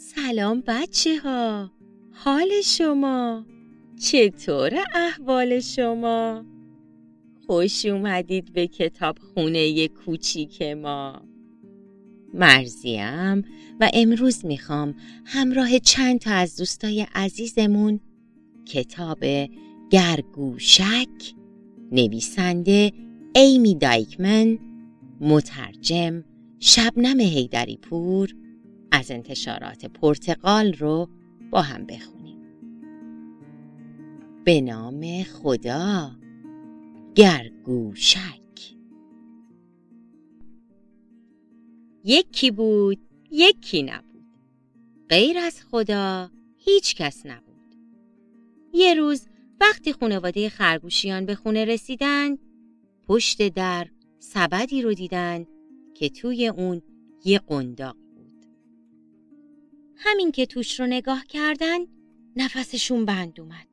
سلام بچه ها حال شما؟ چطور احوال شما؟ خوش اومدید به کتاب خونه کوچیک ما. مرزیم و امروز می‌خوام همراه چند تا از دوستای عزیزمون کتاب گرگوشک نویسنده ایمی دایکمن مترجم شبنم هیدری پور از انتشارات پرتقال رو با هم بخونیم. به نام خدا گرگوشک. یکی بود یکی نبود. غیر از خدا هیچ کس نبود. یه روز وقتی خانواده خرگوشیان به خونه رسیدن پشت در سبدی رو دیدن که توی اون یه قنداق همین که توش رو نگاه کردن نفسشون بند اومد.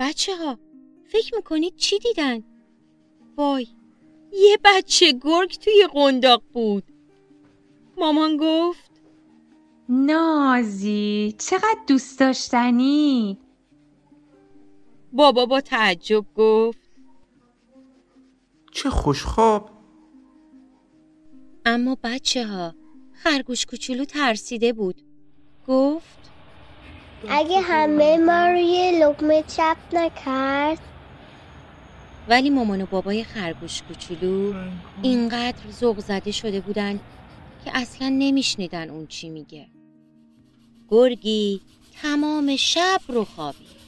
بچه ها فکر می‌کنید چی دیدن؟ وای یه بچه گرگ توی قنداق بود. مامان گفت نازی چقدر دوست داشتنی؟ بابا با تعجب گفت چه خوشخواب. اما بچه ها خرگوش کوچولو ترسیده بود. گفت. اگه همه ما رو یه لقمه چپ نکرد؟ ولی مامان و بابای خرگوش کوچولو اینقدر ذوق زده شده بودن که اصلا نمیشنیدن اون چی میگه. گرگی تمام شب رو خوابید.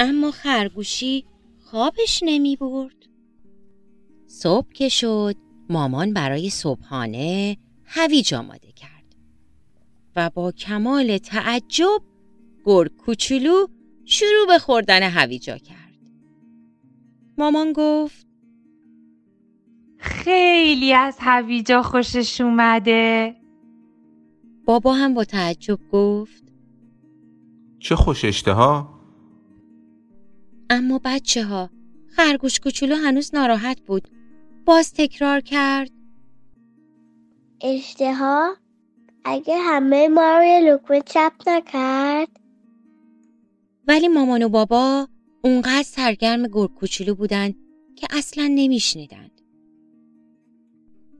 اما خرگوشی خوابش نمی برد. صبح که شد مامان برای صبحانه هویج آماده کرد و با کمال تعجب گرگ کوچولو شروع به خوردن هویجا کرد. مامان گفت خیلی از هویجا خوشش اومده بابا هم با تعجب گفت چه خوش اشتها اما بچه ها خرگوش کوچولو هنوز ناراحت بود باز تکرار کرد اشتها اگه همه ما رو یه لقمه چپ نکرد ولی مامان و بابا اونقدر سرگرم گرگ کوچولو بودن که اصلا نمیشنیدند.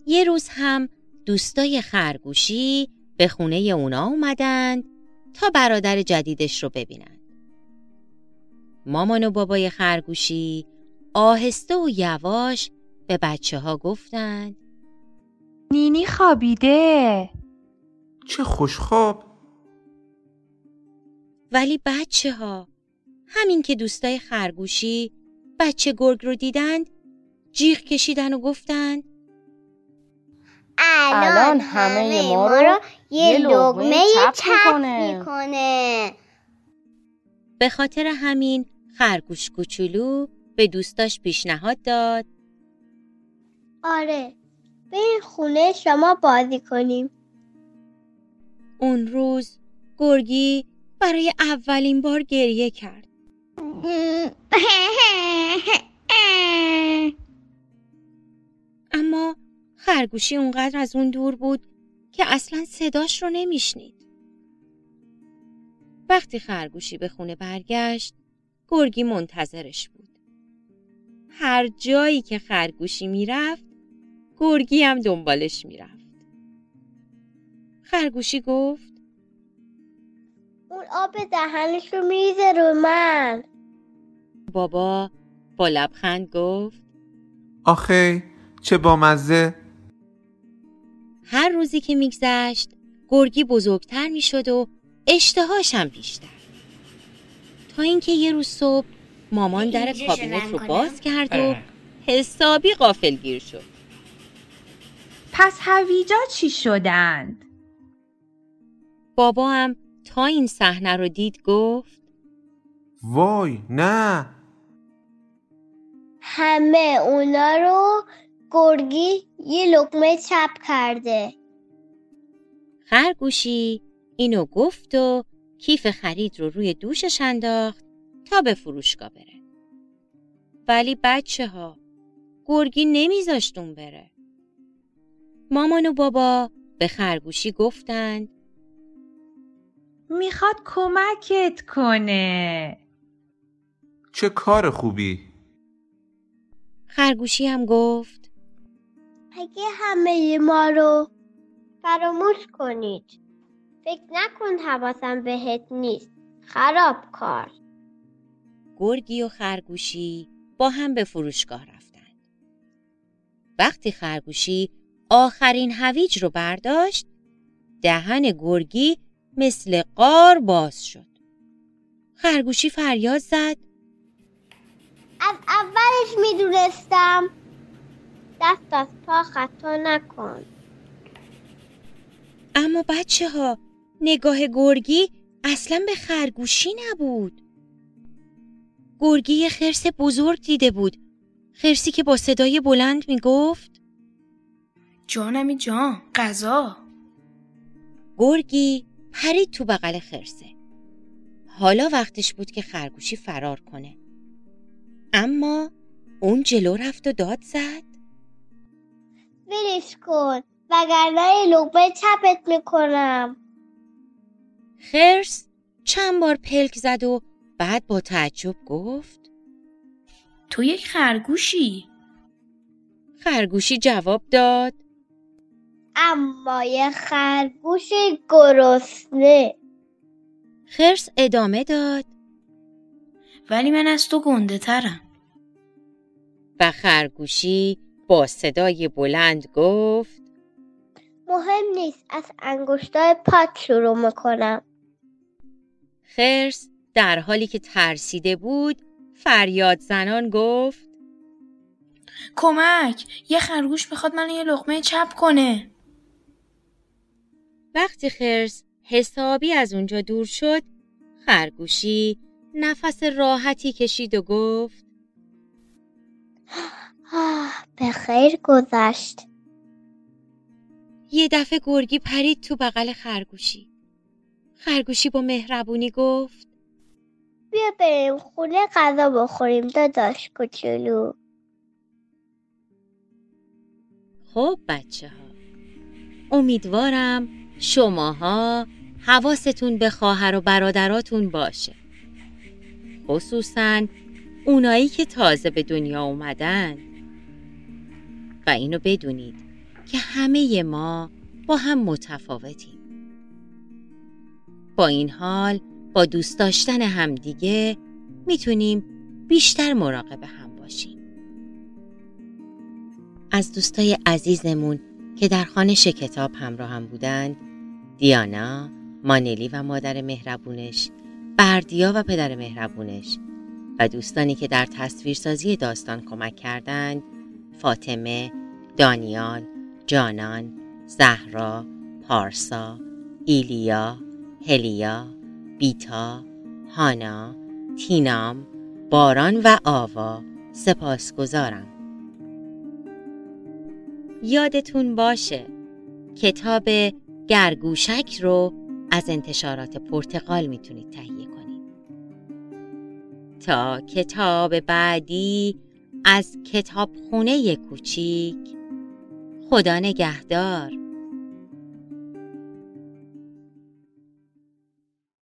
یه روز هم دوستای خرگوشی به خونه اونا اومدند تا برادر جدیدش رو ببینند. مامان و بابای خرگوشی آهسته و یواش به بچه ها گفتند نینی خوابیده. چه خوشخواب. ولی بچه ها همین که دوستای خرگوشی بچه گرگ رو دیدند جیغ کشیدن و گفتند الان همه ما رو یه لقمه چپ می‌کنه. به خاطر همین خرگوش کوچولو به دوستاش پیشنهاد داد. آره بریم خونه شما بازی کنیم. اون روز گرگی برای اولین بار گریه کرد. اما خرگوشی اونقدر از اون دور بود که اصلا صداش رو نمیشنید. وقتی خرگوشی به خونه برگشت گرگی منتظرش بود. هر جایی که خرگوشی می‌رفت گرگی هم دنبالش می‌رفت. خرگوشی گفت اون آب دهنش رو میریزه رو من. بابا با لبخند گفت آخه چه بامزه. هر روزی که میگذشت گرگی بزرگتر می‌شد و اشتهاش هم بیشتر. تا اینکه یه روز صبح مامان در کابینت رو؟ باز کرد و حسابی غافلگیر شد پس هویجا چی شدند؟ بابا هم تا این صحنه رو دید گفت وای نه همه اونا رو گرگی یه لقمه چپ کرده خرگوشی اینو گفت و کیف خرید رو روی دوشش انداخت تا به فروشگاه بره. ولی بچه ها گرگی نمیذاشت اون بره. مامان و بابا به خرگوشی گفتند می‌خواد کمکت کنه چه کار خوبی خرگوشی هم گفت اگه همه ما رو فراموش کنید فکر نکن حواسم بهت نیست. خراب کار. گرگی و خرگوشی با هم به فروشگاه رفتند. وقتی خرگوشی آخرین هویج رو برداشت دهن گرگی مثل قار باز شد. خرگوشی فریاد زد. از اولش می‌دونستم. دست از پا خطا نکن. اما بچه ها نگاه گرگی اصلا به خرگوشی نبود. گرگی یه خرس بزرگ دیده بود. خرسی که با صدای بلند می گفت جانمی جان غذا گرگی پرید تو بغل خرسه. حالا وقتش بود که خرگوشی فرار کنه. اما اون جلو رفت و داد زد. ولش کن وگرنه لقمه چپت می‌کنم خرس چند بار پلک زد و بعد با تعجب گفت تو یک خرگوشی. خرگوشی جواب داد اما یه خرگوش گرسنه. خرس ادامه داد ولی من از تو گنده ترم. و خرگوشی با صدای بلند گفت مهم نیست از انگشتای پات شروع می‌کنم. خرس در حالی که ترسیده بود فریاد زنان گفت کمک یه خرگوش می‌خواد من یه لقمه چپ کنه. وقتی خرس حسابی از اونجا دور شد خرگوشی نفس راحتی کشید و گفت آه به خیر گذشت. یه دفعه گرگی پرید تو بغل خرگوشی. خرگوشی با مهربونی گفت. بیا بریم خونه غذا بخوریم داداش کوچولو. خب بچه ها امیدوارم شماها حواستون به خواهر و برادراتون باشه. خصوصا اونایی که تازه به دنیا اومدن. و اینو بدونید که همه ما با هم متفاوتیم. با این حال با دوست داشتن همدیگه می‌تونیم بیشتر مراقب هم باشیم. از دوستای عزیزمون که در خانش کتاب همراه هم بودند دیانا، مانلی و مادر مهربونش بردیا و پدر مهربونش و دوستانی که در تصویرسازی داستان کمک کردند فاطمه، دانیال، جانان، زهرا، پارسا، ایلیا، هلیا، بیتا، هانا، تینام، باران و آوا سپاسگزارم. یادتون باشه کتاب گرگوشک رو از انتشارات پرتقال می‌تونید تهیه کنید. تا کتاب بعدی از کتابخونه کوچیک خدا نگهدار